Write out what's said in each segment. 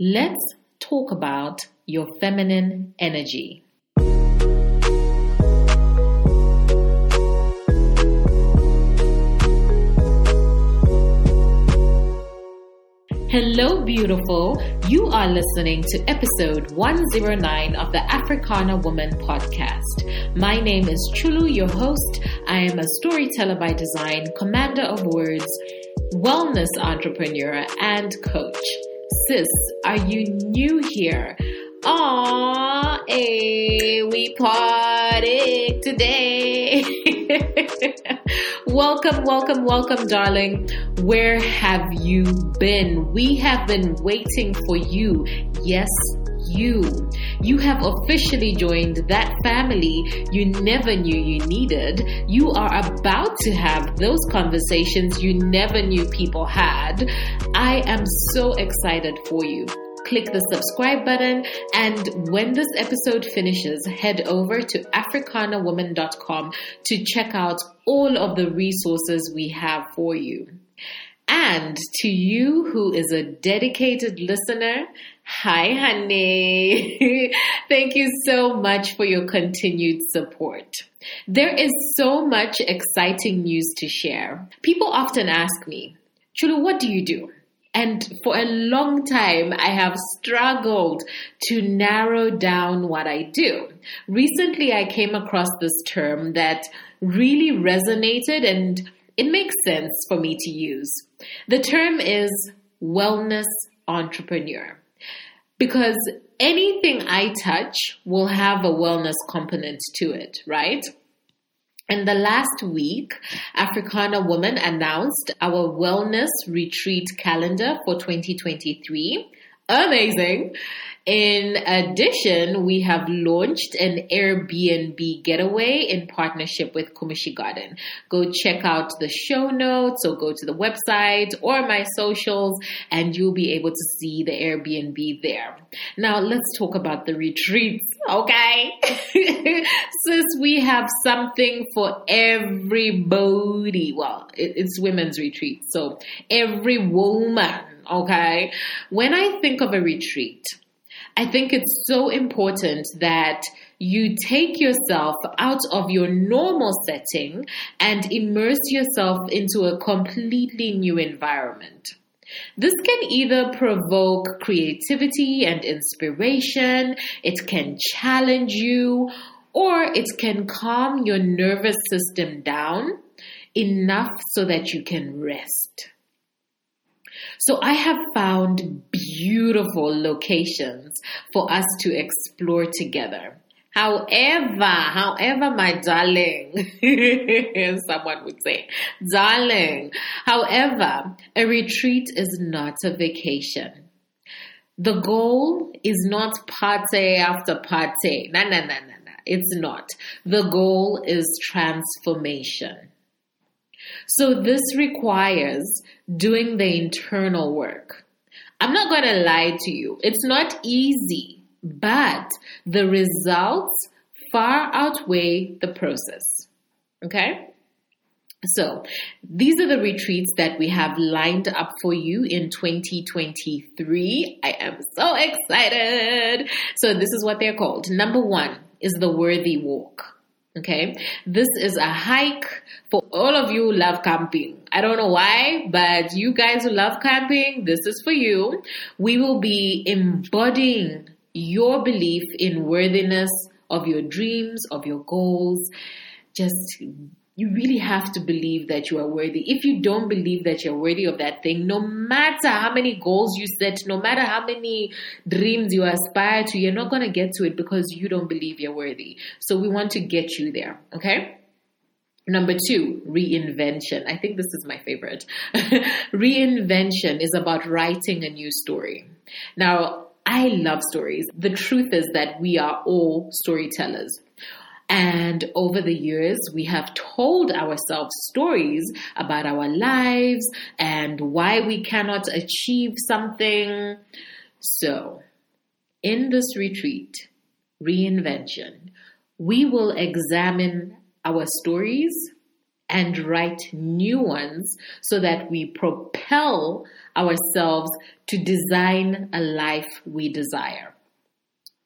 Let's talk about your feminine energy. Hello, beautiful. You are listening to episode 109 of the Africana Woman podcast. My name is Chulu, your host. I am a storyteller by design, commander of words, wellness entrepreneur, and coach. Sis, are you new here? Aww, hey, eh, we party today. welcome, welcome, welcome, darling. Where have you been? We have been waiting for you. Yes, you. You have officially joined that family you never knew you needed. You are about to have those conversations you never knew people had. I am so excited for you click the subscribe button. And when this episode finishes, head over to africanawoman.com to check out all of the resources we have for you. And to you who is a dedicated listener, hi honey. Thank you so much for your continued support. There is so much exciting news to share. People often ask me, Chulu, what do you do? And for a long time, I have struggled to narrow down what I do. Recently, I came across this term that really resonated and it makes sense for me to use. The term is wellness entrepreneur because anything I touch will have a wellness component to it, right? In the last week, Africana Woman announced our wellness retreat calendar for 2023. Amazing. In addition, we have launched an Airbnb getaway in partnership with Kumishi Garden. Go check out the show notes or go to the website or my socials and you'll be able to see the Airbnb there. Now let's talk about the retreats, okay? Since we have something for everybody. Well, it's women's retreat, so every woman, okay? When I think of a retreat, I think it's so important that you take yourself out of your normal setting and immerse yourself into a completely new environment. This can either provoke creativity and inspiration, it can challenge you, or it can calm your nervous system down enough so that you can rest. So I have found beautiful locations for us to explore together. However, however, my darling, someone would say, darling, however, a retreat is not a vacation. The goal is not party after party. No, no, no, no, no. It's not. The goal is transformation. So this requires doing the internal work. I'm not going to lie to you. It's not easy, but the results far outweigh the process. Okay? So, these are the retreats that we have lined up for you in 2023. I am so excited. So, this is what they're called. Number one is the Worthy Walk. Okay. This is a hike for all of you who love camping. I don't know why, but you guys who love camping, this is for you. We will be embodying your belief in worthiness of your dreams, of your goals. Just you really have to believe that you are worthy. If you don't believe that you're worthy of that thing, no matter how many goals you set, no matter how many dreams you aspire to, you're not going to get to it because you don't believe you're worthy. So we want to get you there, okay? Number two, reinvention. I think this is my favorite. reinvention is about writing a new story. Now, I love stories. The truth is that we are all storytellers. And over the years, we have told ourselves stories about our lives and why we cannot achieve something. So, in this retreat, reinvention, we will examine our stories and write new ones so that we propel ourselves to design a life we desire.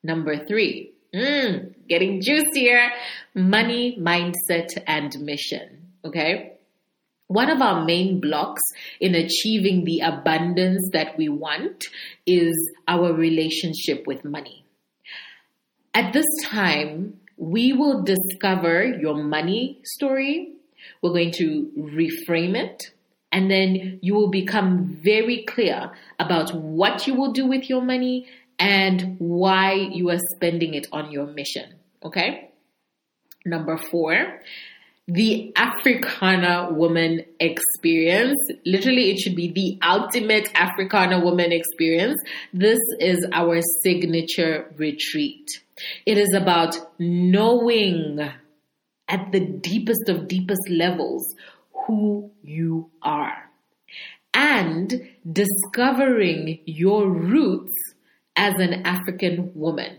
Number three, mm, getting juicier, money, mindset, and mission. Okay. One of our main blocks in achieving the abundance that we want is our relationship with money. At this time, we will discover your money story. We're going to reframe it. And then you will become very clear about what you will do with your money and why you are spending it on your mission. Okay? Number four, the Africana woman experience. Literally, it should be the ultimate Africana woman experience. This is our signature retreat. It is about knowing at the deepest of deepest levels who you are and discovering your roots as an African woman.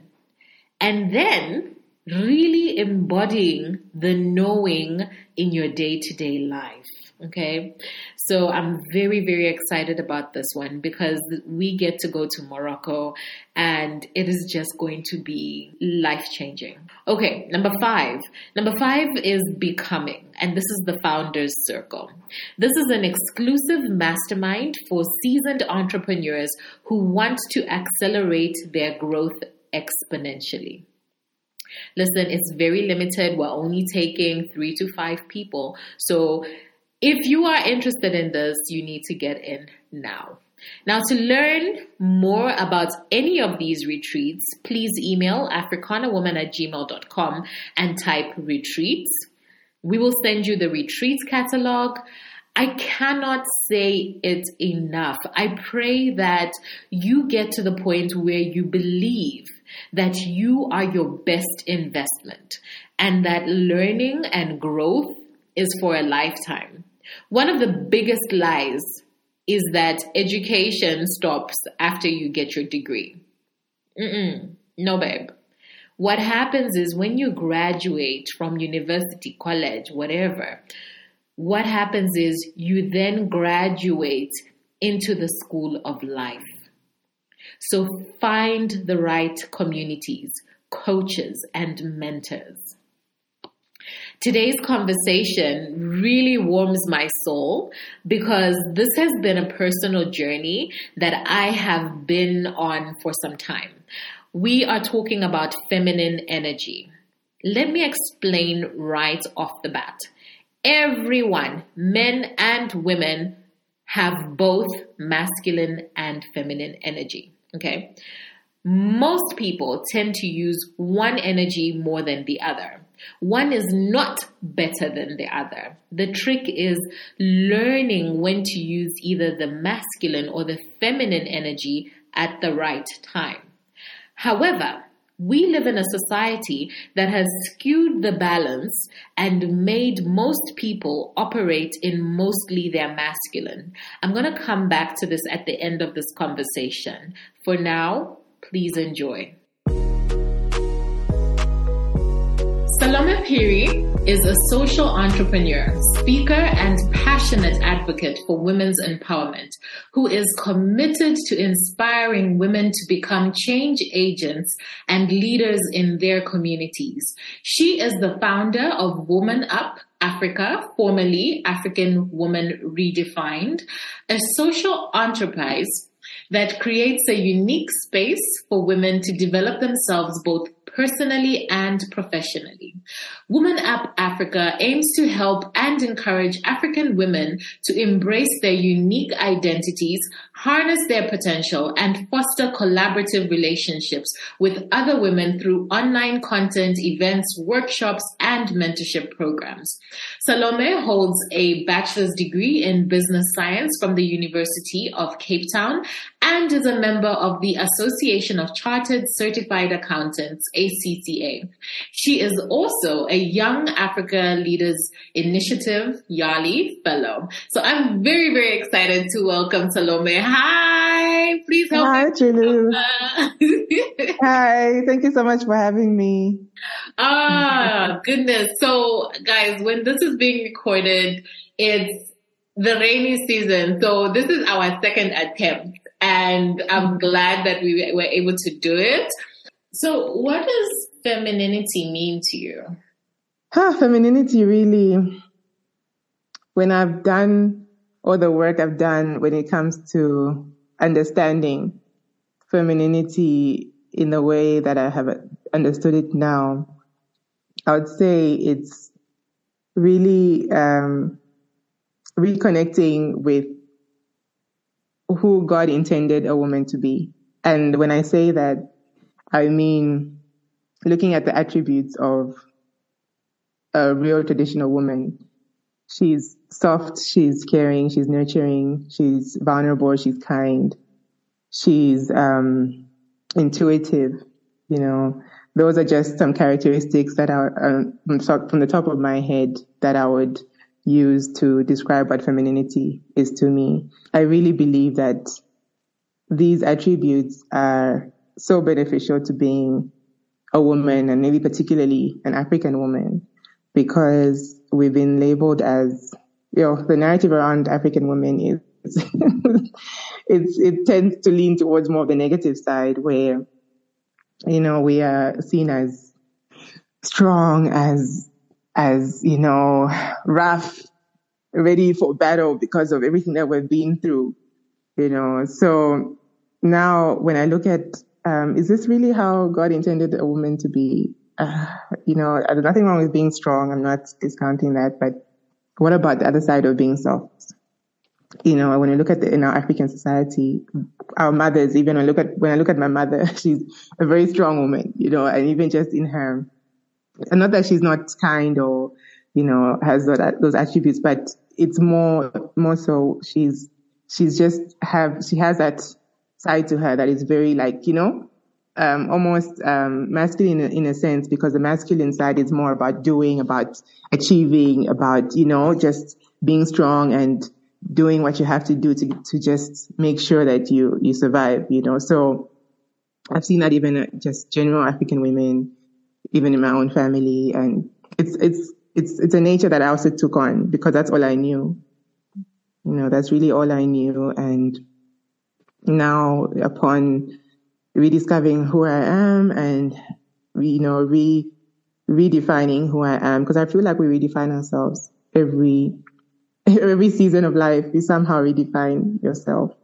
And then really embodying the knowing in your day to day life. Okay. So I'm very, very excited about this one because we get to go to Morocco and it is just going to be life changing. Okay. Number five. Number five is becoming, and this is the founders circle. This is an exclusive mastermind for seasoned entrepreneurs who want to accelerate their growth exponentially. Listen, it's very limited. We're only taking three to five people. So if you are interested in this, you need to get in now. Now, to learn more about any of these retreats, please email africanawoman at gmail.com and type retreats. We will send you the retreats catalog. I cannot say it enough. I pray that you get to the point where you believe that you are your best investment and that learning and growth is for a lifetime. One of the biggest lies is that education stops after you get your degree. Mm-mm. No, babe. What happens is when you graduate from university, college, whatever, what happens is you then graduate into the school of life. So find the right communities, coaches, and mentors. Today's conversation really warms my soul because this has been a personal journey that I have been on for some time. We are talking about feminine energy. Let me explain right off the bat. Everyone, men and women, have both masculine and feminine energy. Okay. Most people tend to use one energy more than the other. One is not better than the other. The trick is learning when to use either the masculine or the feminine energy at the right time. However, we live in a society that has skewed the balance and made most people operate in mostly their masculine. I'm going to come back to this at the end of this conversation. For now, please enjoy. Salome Phiri is a social entrepreneur, speaker, and passionate advocate for women's empowerment who is committed to inspiring women to become change agents and leaders in their communities. She is the founder of Woman Up Africa, formerly African Woman Redefined, a social enterprise that creates a unique space for women to develop themselves both personally and professionally. Woman Up Africa aims to help and encourage African women to embrace their unique identities, harness their potential, and foster collaborative relationships with other women through online content, events, workshops, and mentorship programs. Salome holds a bachelor's degree in business science from the University of Cape Town and is a member of the Association of Chartered Certified Accountants, ACCA. She is also a Young Africa Leaders Initiative YALI Fellow. So I'm very, very excited to welcome Salome. Hi, please help Hi, Chulu. Hi, thank you so much for having me. Ah, goodness. So guys, when this is being recorded, it's the rainy season. So this is our second attempt and I'm glad that we were able to do it. So what does femininity mean to you? Huh, femininity really, when I've done all the work I've done when it comes to understanding femininity in the way that I have understood it now, I would say it's really um, reconnecting with who God intended a woman to be. And when I say that, I mean looking at the attributes of a real traditional woman. She's soft, she's caring, she's nurturing, she's vulnerable, she's kind, she's um, intuitive. You know, those are just some characteristics that are um, from the top of my head that I would use to describe what femininity is to me. I really believe that these attributes are so beneficial to being a woman and maybe particularly an African woman because we've been labeled as, you know, the narrative around African women is, it tends to lean towards more of the negative side where, you know, we are seen as strong, as, as, you know, rough, ready for battle because of everything that we've been through, you know. So now when I look at, um, is this really how God intended a woman to be? Uh, you know, there's nothing wrong with being strong. I'm not discounting that, but what about the other side of being soft? You know, when I look at the, in our African society, our mothers, even when I look at, when I look at my mother, she's a very strong woman, you know, and even just in her, and not that she's not kind or, you know, has those attributes, but it's more, more so she's, she's just have, she has that side to her that is very like, you know, um, almost um, masculine in, in a sense because the masculine side is more about doing, about achieving, about you know just being strong and doing what you have to do to to just make sure that you you survive. You know, so I've seen that even uh, just general African women, even in my own family, and it's it's it's it's a nature that I also took on because that's all I knew. You know, that's really all I knew, and now upon rediscovering who I am and, you know, re, redefining who I am. Cause I feel like we redefine ourselves every, every season of life. You somehow redefine yourself.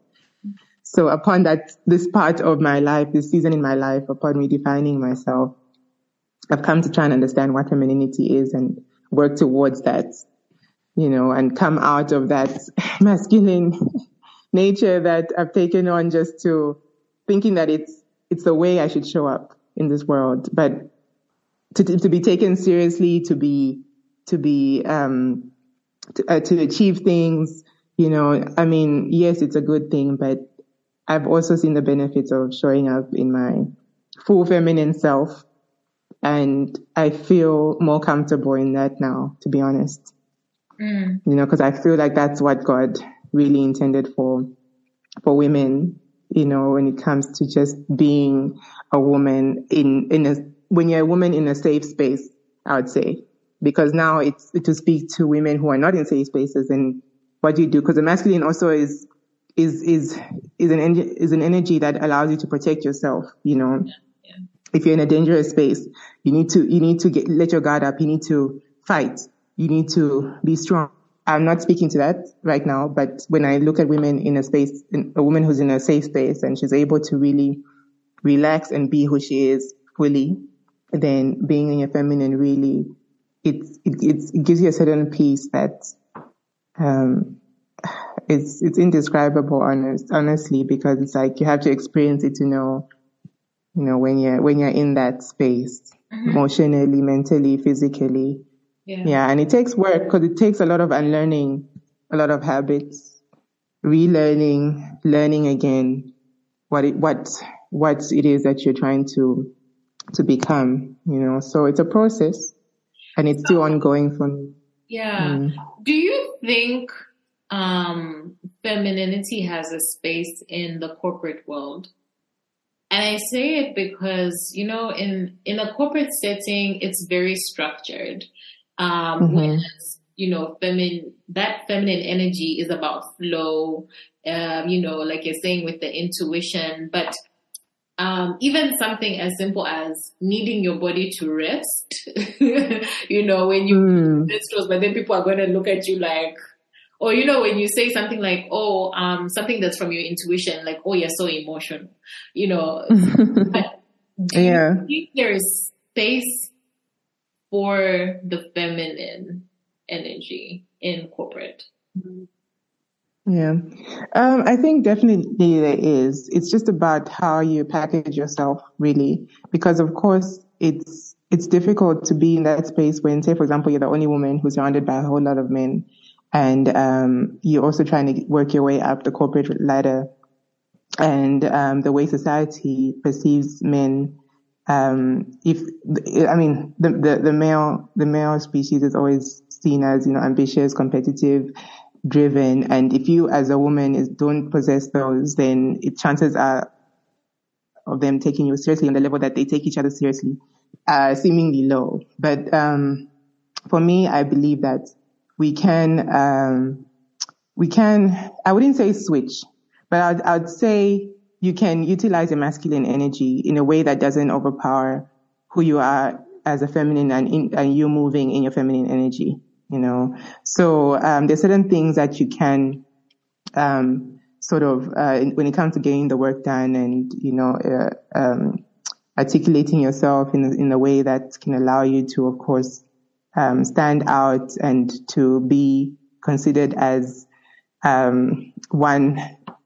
So upon that, this part of my life, this season in my life, upon redefining myself, I've come to try and understand what femininity is and work towards that, you know, and come out of that masculine nature that I've taken on just to thinking that it's it's the way I should show up in this world. But to to be taken seriously, to be to be um, to, uh, to achieve things, you know, I mean, yes, it's a good thing, but I've also seen the benefits of showing up in my full feminine self. And I feel more comfortable in that now, to be honest. Mm. You know, because I feel like that's what God really intended for for women you know, when it comes to just being a woman in, in a, when you're a woman in a safe space, I would say, because now it's to speak to women who are not in safe spaces and what do you do? Because the masculine also is, is, is, is an, is an energy that allows you to protect yourself, you know. Yeah. If you're in a dangerous space, you need to, you need to get, let your guard up. You need to fight. You need to be strong. I'm not speaking to that right now, but when I look at women in a space, a woman who's in a safe space and she's able to really relax and be who she is fully, then being in your feminine really, it, it, it gives you a certain peace that, um, it's, it's indescribable, honest, honestly, because it's like you have to experience it to know, you know, when you're, when you're in that space, mm-hmm. emotionally, mentally, physically, yeah. yeah. And it takes work because it takes a lot of unlearning, a lot of habits, relearning, learning again what it, what, what it is that you're trying to, to become, you know. So it's a process and it's still ongoing for me. Yeah. Mm. Do you think, um, femininity has a space in the corporate world? And I say it because, you know, in, in a corporate setting, it's very structured. Um, mm-hmm. you know, feminine, that feminine energy is about flow, um, you know, like you're saying with the intuition, but um, even something as simple as needing your body to rest, you know, when you mm. menstruals, but then people are going to look at you like, or you know, when you say something like, "Oh, um, something that's from your intuition," like, "Oh, you're so emotional," you know. yeah. You there is space for the feminine energy in corporate? Yeah, um, I think definitely there is. It's just about how you package yourself, really, because of course it's it's difficult to be in that space when, say, for example, you're the only woman who's surrounded by a whole lot of men, and um, you're also trying to work your way up the corporate ladder, and um, the way society perceives men. Um, if I mean the, the the male the male species is always seen as you know ambitious, competitive, driven. And if you as a woman is, don't possess those, then it, chances are of them taking you seriously on the level that they take each other seriously, uh, seemingly low. But, um, for me, I believe that we can, um, we can, I wouldn't say switch, but I'd, I'd say you can utilize your masculine energy in a way that doesn't overpower who you are as a feminine and, in, and you moving in your feminine energy you know. So um, there's certain things that you can um, sort of uh, when it comes to getting the work done and you know uh, um, articulating yourself in in a way that can allow you to, of course, um, stand out and to be considered as um, one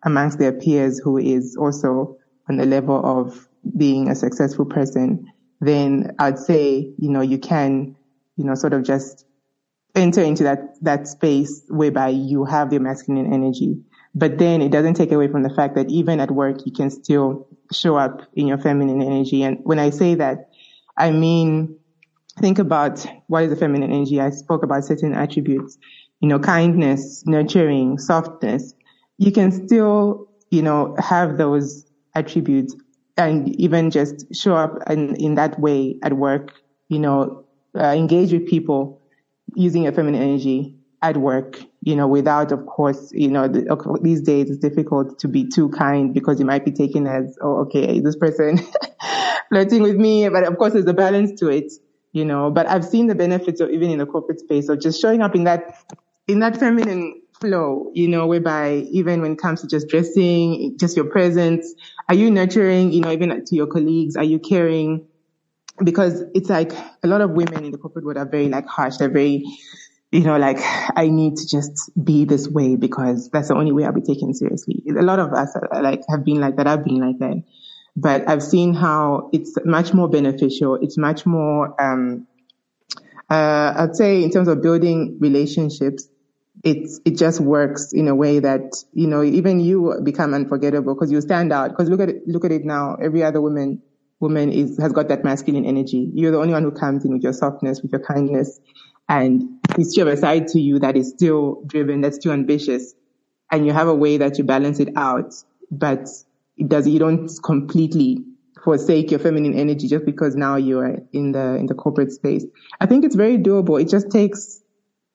amongst their peers who is also on the level of being a successful person, then I'd say, you know, you can, you know, sort of just enter into that, that space whereby you have the masculine energy. But then it doesn't take away from the fact that even at work, you can still show up in your feminine energy. And when I say that, I mean, think about what is the feminine energy. I spoke about certain attributes, you know, kindness, nurturing, softness. You can still, you know, have those attributes and even just show up in, in that way at work, you know, uh, engage with people using your feminine energy at work, you know, without, of course, you know, the, these days it's difficult to be too kind because you might be taken as, oh, okay, this person flirting with me. But of course, there's a balance to it, you know, but I've seen the benefits of even in the corporate space of just showing up in that, in that feminine flow, you know, whereby even when it comes to just dressing, just your presence, are you nurturing, you know, even to your colleagues? Are you caring? because it's like a lot of women in the corporate world are very like harsh. They're very, you know, like I need to just be this way because that's the only way I'll be taken seriously. A lot of us are, like have been like that. I've been like that, but I've seen how it's much more beneficial. It's much more, um, uh, I'd say in terms of building relationships, it's, it just works in a way that, you know, even you become unforgettable because you stand out. Because look at it, look at it now. Every other woman woman is, has got that masculine energy. You're the only one who comes in with your softness, with your kindness. And it's still a side to you that is still driven, that's still ambitious. And you have a way that you balance it out, but it does, you don't completely forsake your feminine energy just because now you're in the, in the corporate space. I think it's very doable. It just takes,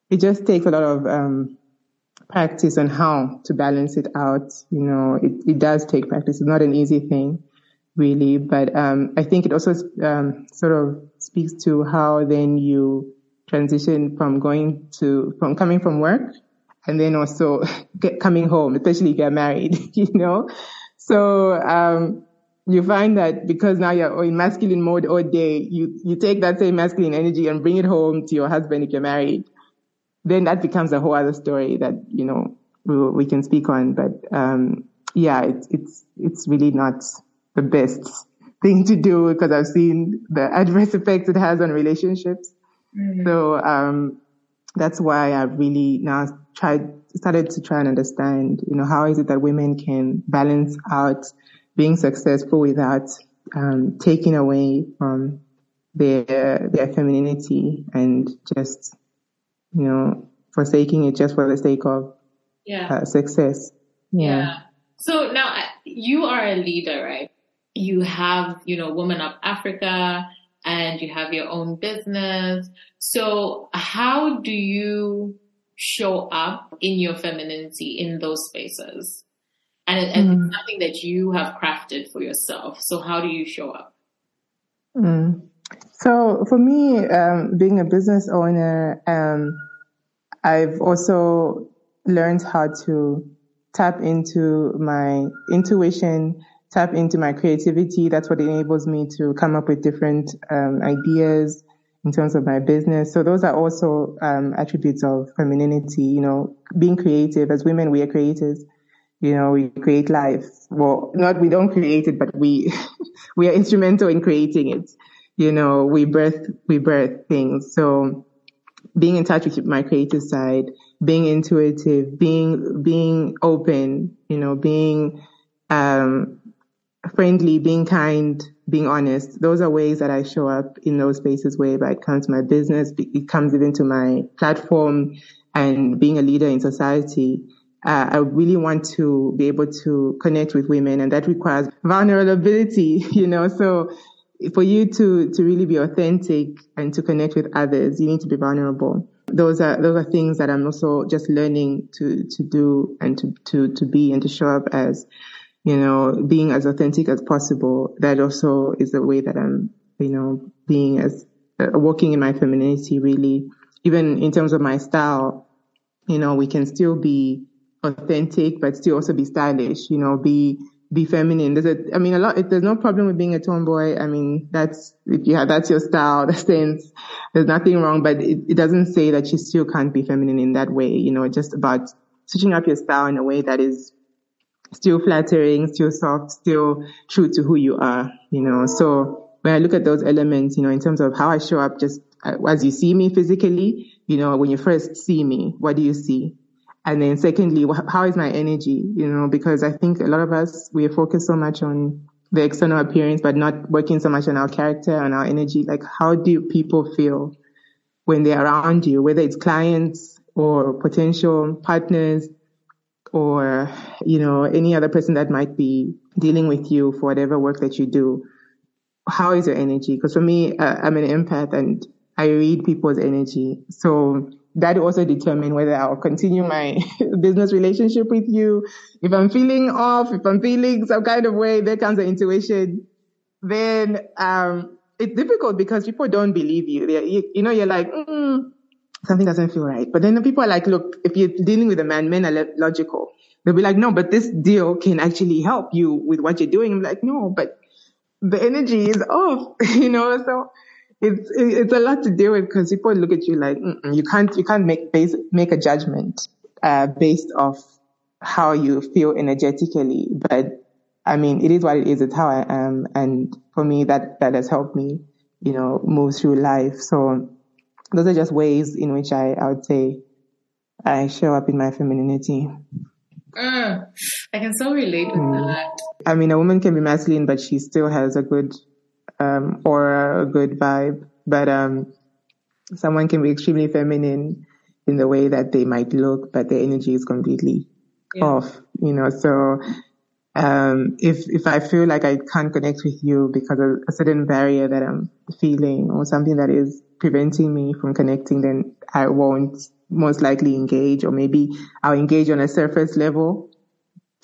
it just takes a lot of, um, practice on how to balance it out. You know, it, it does take practice. It's not an easy thing really. But um, I think it also um, sort of speaks to how then you transition from going to from coming from work and then also get, coming home, especially if you're married, you know. So um, you find that because now you're in masculine mode all day, you you take that same masculine energy and bring it home to your husband if you're married. Then that becomes a whole other story that you know we, we can speak on. But um, yeah, it's it's it's really not the best thing to do because I've seen the adverse effects it has on relationships. Mm-hmm. So, um, that's why I've really now tried, started to try and understand, you know, how is it that women can balance out being successful without, um, taking away from their, their femininity and just, you know, forsaking it just for the sake of yeah. Uh, success. Yeah. yeah. So now you are a leader, right? you have, you know, Woman Up Africa, and you have your own business. So how do you show up in your femininity in those spaces? And, and mm. it's something that you have crafted for yourself. So how do you show up? Mm. So for me, um, being a business owner, um, I've also learned how to tap into my intuition, tap into my creativity. That's what enables me to come up with different um, ideas in terms of my business. So those are also um, attributes of femininity. You know, being creative. As women, we are creators. You know, we create life. Well, not we don't create it, but we we are instrumental in creating it. You know, we birth we birth things. So being in touch with my creative side, being intuitive, being being open, you know, being um, friendly, being kind, being honest. Those are ways that I show up in those spaces where it comes to my business, it comes even to my platform and being a leader in society. Uh, I really want to be able to connect with women and that requires vulnerability, you know, so for you to, to really be authentic and to connect with others, you need to be vulnerable. Those are, those are things that I'm also just learning to, to do and to, to, to be and to show up as, you know, being as authentic as possible. That also is a way that I'm, you know, being as, uh, working in my femininity really, even in terms of my style, you know, we can still be authentic, but still also be stylish, you know, be, be feminine. There's a, I mean, a lot, there's no problem with being a tomboy. I mean, that's, if you have, that's your style, the sense, there's nothing wrong, but it, it doesn't say that you still can't be feminine in that way. You know, just about switching up your style in a way that is still flattering, still soft, still true to who you are, you know. So when I look at those elements, you know, in terms of how I show up just uh, as you see me physically, you know, when you first see me, what do you see? And then secondly, how is my energy? You know, because I think a lot of us, we focus so much on the external appearance, but not working so much on our character and our energy. Like, how do people feel when they're around you, whether it's clients or potential partners or, you know, any other person that might be dealing with you for whatever work that you do? How is your energy? Because for me, uh, I'm an empath and I read people's energy. So that also determine whether I'll continue my business relationship with you. If I'm feeling off, if I'm feeling some kind of way, there comes the intuition. Then um, it's difficult because people don't believe you. You, you, know, you're like, mm, something doesn't feel right. But then the people are like, look, if you're dealing with a man, men are logical. They'll be like, no, but this deal can actually help you with what you're doing. I'm like, no, but the energy is off, you know, so it's it's a lot to deal with because people look at you like you can't you can't make base make a judgment uh, based off how you feel energetically. But I mean, it is what it is. It's how I am, and for me, that that has helped me, you know, move through life. So those are just ways in which I I would say I show up in my femininity. Mm, I can so relate with mm. that. I mean, a woman can be masculine, but she still has a good um, or a good vibe. But um, someone can be extremely feminine in the way that they might look, but their energy is completely yeah. off. You know, so um, if if I feel like I can't connect with you because of a certain barrier that I'm feeling or something that is preventing me from connecting, then I won't most likely engage, or maybe I'll engage on a surface level,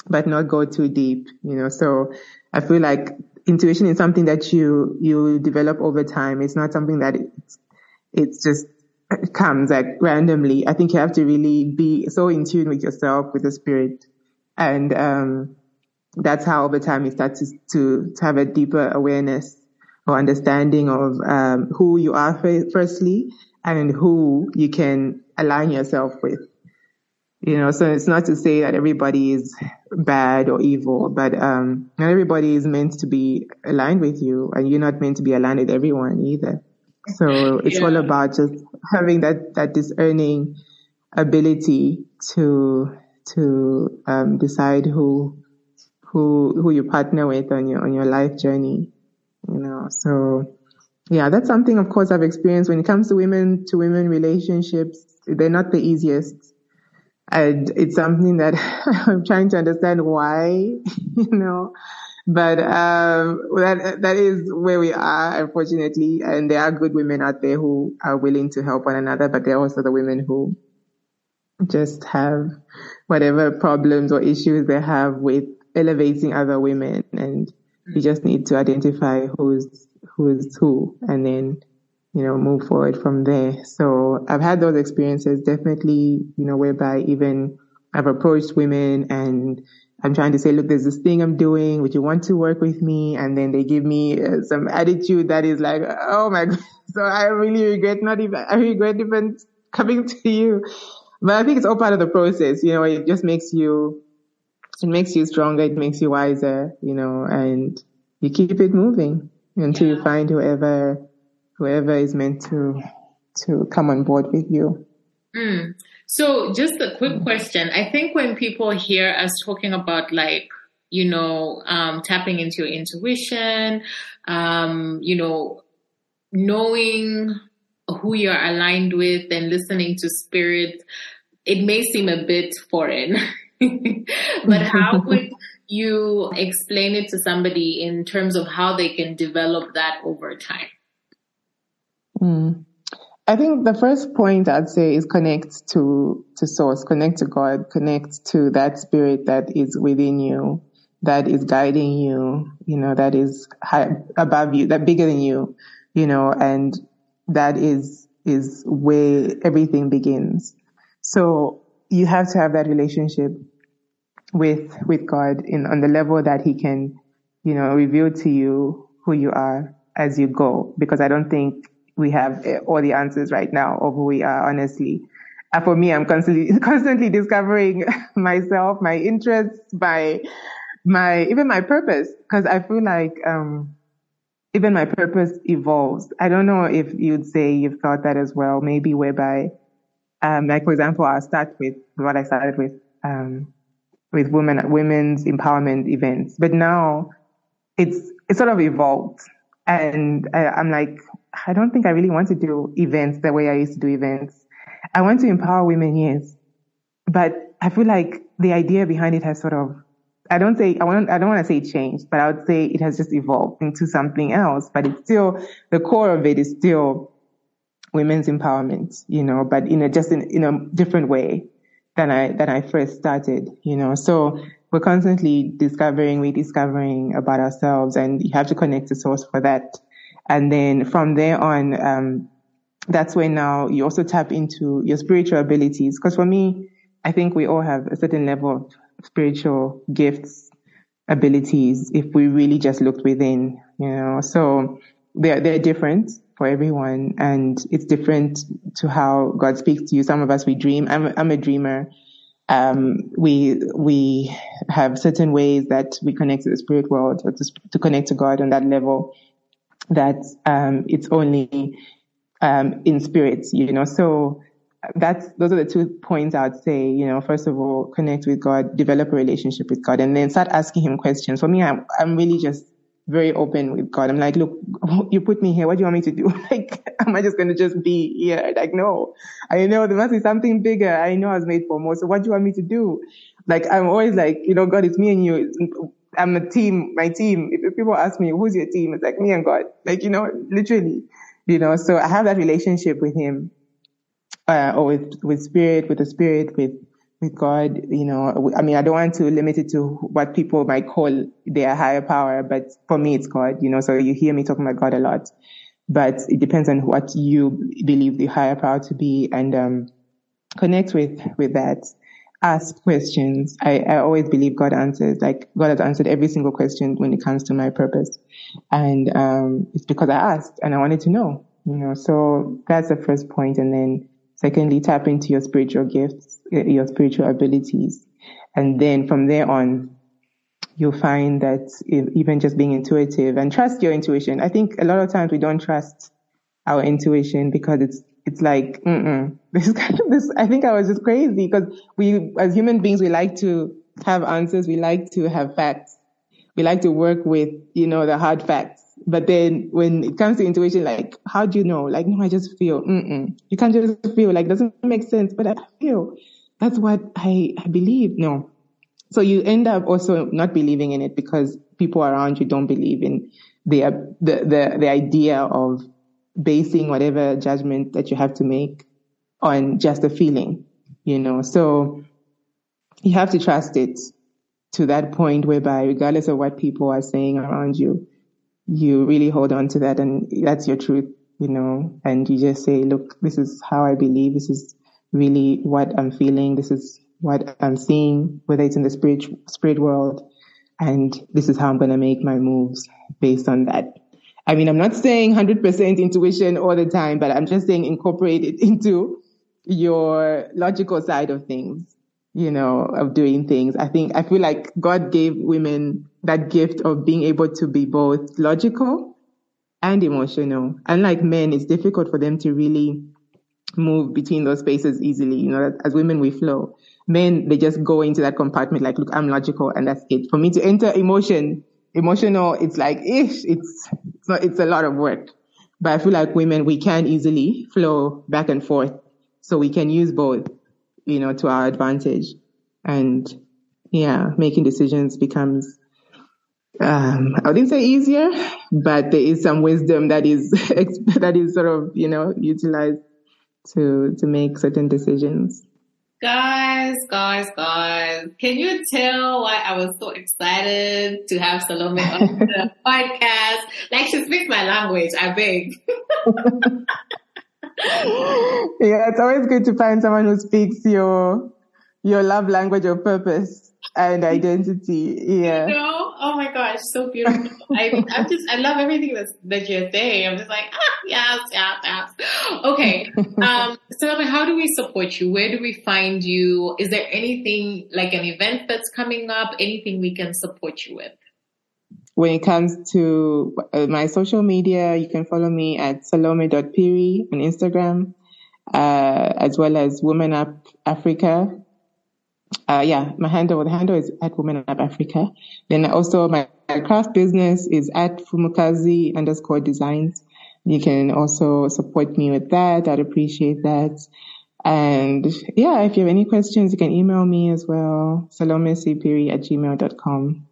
but not go too deep. You know, so I feel like intuition is something that you you develop over time. It's not something that it's it's just comes like randomly. I think you have to really be so in tune with yourself, with the spirit, and um, that's how over time you start to, to to have a deeper awareness or understanding of um, who you are firstly, and who you can align yourself with. You know, so it's not to say that everybody is bad or evil, but um, not everybody is meant to be aligned with you, and you're not meant to be aligned with everyone either. So it's yeah. all about just having that that discerning ability to to um, decide who who who you partner with on your on your life journey. You know, so yeah, that's something of course I've experienced when it comes to women to women relationships. They're not the easiest and it's something that I'm trying to understand why, you know, but um, that that is where we are, unfortunately. And there are good women out there who are willing to help one another, but there are also the women who just have whatever problems or issues they have with elevating other women, and you just need to identify who's who's who, and then you know move forward from there. So I've had those experiences, definitely, you know, whereby even I've approached women and I'm trying to say, look, there's this thing I'm doing. Would you want to work with me? And then they give me uh, some attitude that is like, oh my God. So I really regret not even, I regret even coming to you. But I think it's all part of the process. You know, it just makes you, it makes you stronger. It makes you wiser, you know, and you keep it moving until yeah. you find whoever, whoever is meant to, to come on board with you. Mm. So, just a quick question. I think when people hear us talking about like, you know, um, tapping into your intuition, um, you know, knowing who you're aligned with and listening to spirit, it may seem a bit foreign. but how would you explain it to somebody in terms of how they can develop that over time? Mm. I think the first point I'd say is connect to, to source, connect to God, connect to that spirit that is within you, that is guiding you, you know, that is high, above you, that bigger than you, you know, and that is, is where everything begins. So you have to have that relationship with, with God in, on the level that he can, you know, reveal to you who you are as you go, because I don't think we have eh, all the answers right now of who we are, honestly. Uh, for me, I'm constantly, constantly discovering myself, my interests, my, my, even my purpose, because I feel like, um, even my purpose evolves. I don't know if you'd say you've thought that as well, maybe whereby, um, like for example, I'll start with what I started with, um, with women, at women's empowerment events, but now it's, it's sort of evolved. And I, I'm like, I don't think I really want to do events the way I used to do events. I want to empower women, yes. But I feel like the idea behind it has sort of, I don't say, I want, I don't want to say changed, but I would say it has just evolved into something else, but it's still, the core of it is still women's empowerment, you know, but in a, just in, in a different way than I, than I first started, you know. So we're constantly discovering, rediscovering about ourselves and you have to connect to source for that. And then from there on, um, that's when now you also tap into your spiritual abilities. Because for me, I think we all have a certain level of spiritual gifts, abilities, if we really just looked within, you know. So they're, they're different for everyone and it's different to how God speaks to you. Some of us, we dream. I'm, I'm a dreamer. Um, we, we have certain ways that we connect to the spirit world or to, to connect to God on that level that um, it's only um, in spirit, you know. So that's those are the two points I would say. You know, first of all, connect with God, develop a relationship with God, and then start asking Him questions. For me, I'm I'm really just very open with God. I'm like, look, you put me here. What do you want me to do? like, am I just going to just be here? Like, no, I know there must be something bigger. I know I was made for more. So what do you want me to do? Like, I'm always like, you know, God, it's me and you. I'm a team, my team. If people ask me, who's your team? It's like me and God. Like, you know, literally, you know, so I have that relationship with him, uh, or with, with spirit, with the spirit, with, with God, you know, I mean, I don't want to limit it to what people might call their higher power, but for me, it's God, you know, so you hear me talking about God a lot, but it depends on what you believe the higher power to be and, um, connect with, with that ask questions. I, I always believe God answers. Like God has answered every single question when it comes to my purpose. And um, it's because I asked and I wanted to know, you know. So that's the first point. And then secondly, tap into your spiritual gifts, your spiritual abilities. And then from there on, you'll find that even just being intuitive and trust your intuition. I think a lot of times we don't trust our intuition because it's it's like, mm this kind of this, I think I was just crazy because we, as human beings, we like to have answers. We like to have facts. We like to work with, you know, the hard facts. But then when it comes to intuition, like, how do you know? Like, no, I just feel, mm You can't just feel like, doesn't make sense, but I feel that's what I, I believe. No, So you end up also not believing in it because people around you don't believe in the, the, the, the idea of basing whatever judgment that you have to make on just a feeling, you know. So you have to trust it to that point whereby regardless of what people are saying around you, you really hold on to that and that's your truth, you know, and you just say, look, this is how I believe. This is really what I'm feeling. This is what I'm seeing, whether it's in the spirit, spirit world. And this is how I'm going to make my moves based on that. I mean, I'm not saying 100% intuition all the time, but I'm just saying incorporate it into your logical side of things, you know, of doing things. I think, I feel like God gave women that gift of being able to be both logical and emotional. Unlike men, it's difficult for them to really move between those spaces easily. You know, as women, we flow. Men, they just go into that compartment like, look, I'm logical and that's it. For me to enter emotion, emotional, it's like, ish, it's, it's not, it's a lot of work. But I feel like women, we can easily flow back and forth. So we can use both, you know, to our advantage. And yeah, making decisions becomes, um, I wouldn't say easier, but there is some wisdom that is, that is sort of, you know, utilized to, to make certain decisions. Guys, guys, guys, can you tell why I was so excited to have Salome on the podcast? Like she speaks my language, I beg. yeah, it's always good to find someone who speaks your your love language or purpose and identity. Yeah. You know? Oh my gosh, so beautiful. I I'm just I love everything that's that you're saying. I'm just like, ah, yes, yes, yes. Okay. Um so how do we support you? Where do we find you? Is there anything like an event that's coming up? Anything we can support you with? When it comes to uh, my social media, you can follow me at salome.phiri on Instagram, uh, as well as Woman Up Africa uh, yeah, my handle, the handle is at Woman Up Africa. Then also my, my craft business is at Fumukazi underscore designs. You can also support me with that. I'd appreciate that. And yeah, if you have any questions, you can email me as well, salomecphiri at gmail.com.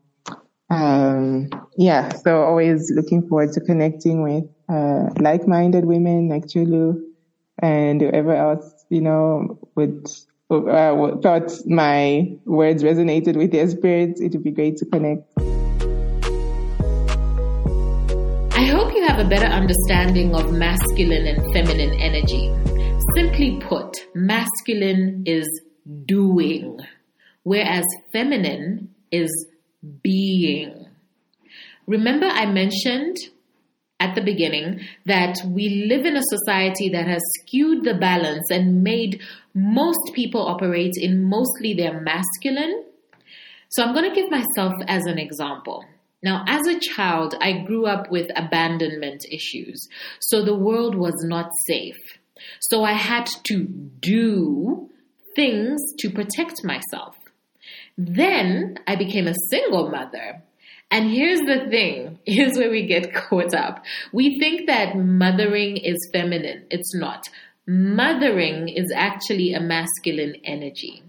Um, yeah, so always looking forward to connecting with, uh, like-minded women like Chulu and whoever else, you know, would uh, thought my words resonated with their spirits, it would be great to connect. I hope you have a better understanding of masculine and feminine energy. Simply put, masculine is doing, whereas feminine is being. Remember, I mentioned at the beginning that we live in a society that has skewed the balance and made most people operate in mostly their masculine. So I'm going to give myself as an example. Now, as a child, I grew up with abandonment issues. So the world was not safe. So I had to do things to protect myself. Then I became a single mother and here's the thing. Here's where we get caught up. We think that mothering is feminine. It's not. Mothering is actually a masculine energy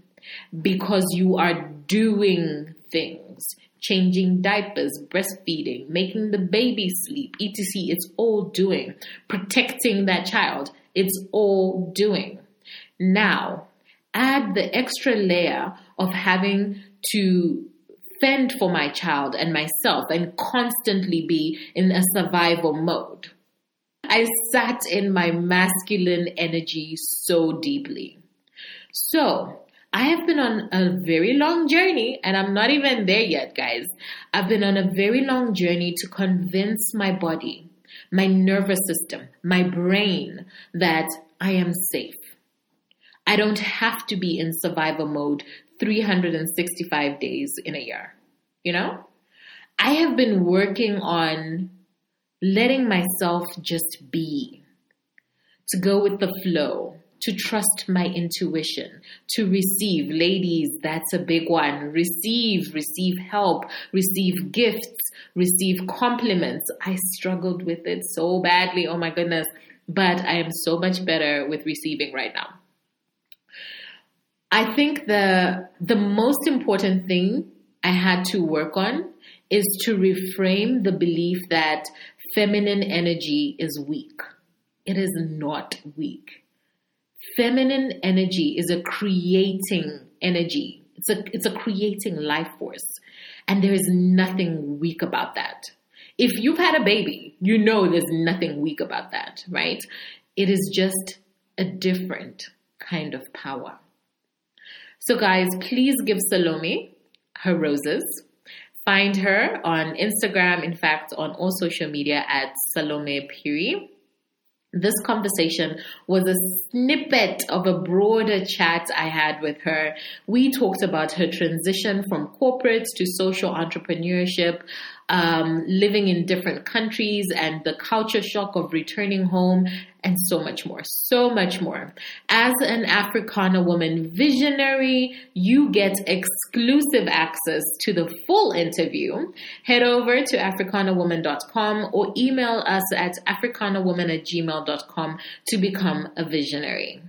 because you are doing things, changing diapers, breastfeeding, making the baby sleep, etc. It's all doing. Protecting that child. It's all doing. Now, add the extra layer of having to fend for my child and myself and constantly be in a survival mode. I sat in my masculine energy so deeply. So, I have been on a very long journey, and I'm not even there yet, guys. I've been on a very long journey to convince my body, my nervous system, my brain that I am safe. I don't have to be in survival mode 365 days in a year. You know? I have been working on letting myself just be, to go with the flow, to trust my intuition, to receive. Ladies, that's a big one. Receive, receive help, receive gifts, receive compliments. I struggled with it so badly. Oh my goodness. But I am so much better with receiving right now. I think the the most important thing I had to work on is to reframe the belief that feminine energy is weak. It is not weak. Feminine energy is a creating energy. It's a it's a creating life force. And there is nothing weak about that. If you've had a baby, you know there's nothing weak about that, right? It is just a different kind of power. So, guys, please give Salome her roses. Find her on Instagram, in fact, on all social media at Salome Phiri. This conversation was a snippet of a broader chat I had with her. We talked about her transition from corporate to social entrepreneurship, um, living in different countries and the culture shock of returning home and so much more, so much more. As an Africana woman visionary, you get exclusive access to the full interview. Head over to africanawoman.com or email us at africanawoman at gmail.com to become a visionary.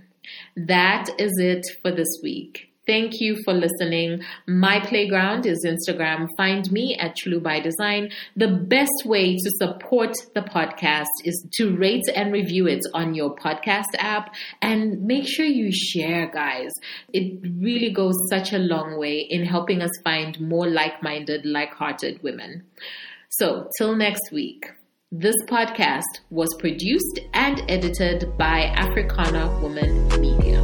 That is it for this week. Thank you for listening. My playground is Instagram. Find me at Chulu by Design. The best way to support the podcast is to rate and review it on your podcast app and make sure you share, guys. It really goes such a long way in helping us find more like-minded, like-hearted women. So, till next week. This podcast was produced and edited by Africana Woman Media.